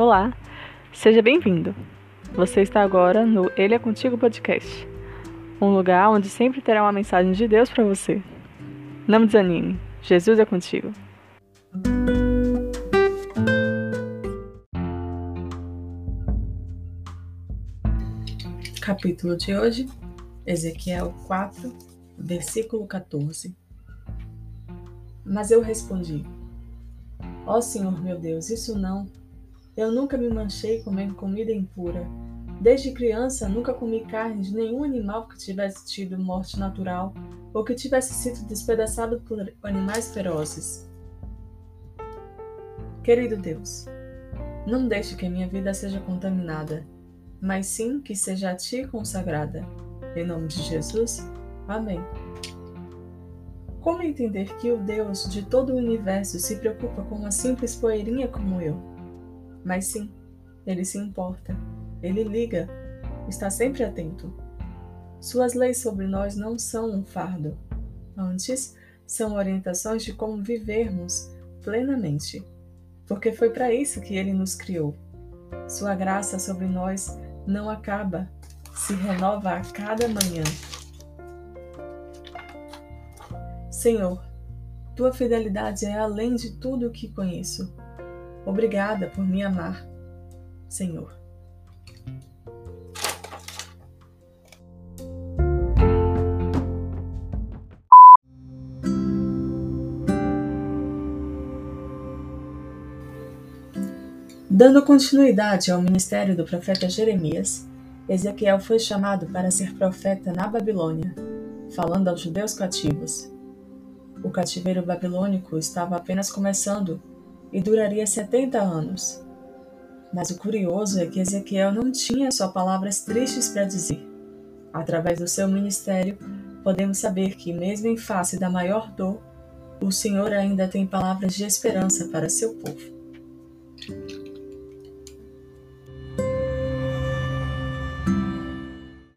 Olá, seja bem-vindo. Você está agora no Ele é Contigo Podcast, um lugar onde sempre terá uma mensagem de Deus para você. Não desanime, Jesus é contigo. Capítulo de hoje, Ezequiel 4, versículo 14. Mas eu respondi: Ó oh, Senhor meu Deus, isso não. Eu nunca me manchei comendo comida impura. Desde criança nunca comi carne de nenhum animal que tivesse tido morte natural ou que tivesse sido despedaçado por animais ferozes. Querido Deus, não deixe que a minha vida seja contaminada, mas sim que seja a Ti consagrada. Em nome de Jesus, amém. Como entender que o Deus de todo o universo se preocupa com uma simples poeirinha como eu? Mas sim, ele se importa, ele liga, está sempre atento. Suas leis sobre nós não são um fardo. Antes, são orientações de como vivermos plenamente, porque foi para isso que ele nos criou. Sua graça sobre nós não acaba, se renova a cada manhã. Senhor, tua fidelidade é além de tudo o que conheço. Obrigada por me amar, Senhor. Dando continuidade ao ministério do profeta Jeremias, Ezequiel foi chamado para ser profeta na Babilônia, falando aos judeus cativos. O cativeiro babilônico estava apenas começando e duraria 70 anos. Mas o curioso é que Ezequiel não tinha só palavras tristes para dizer. Através do seu ministério, podemos saber que, mesmo em face da maior dor, o Senhor ainda tem palavras de esperança para seu povo.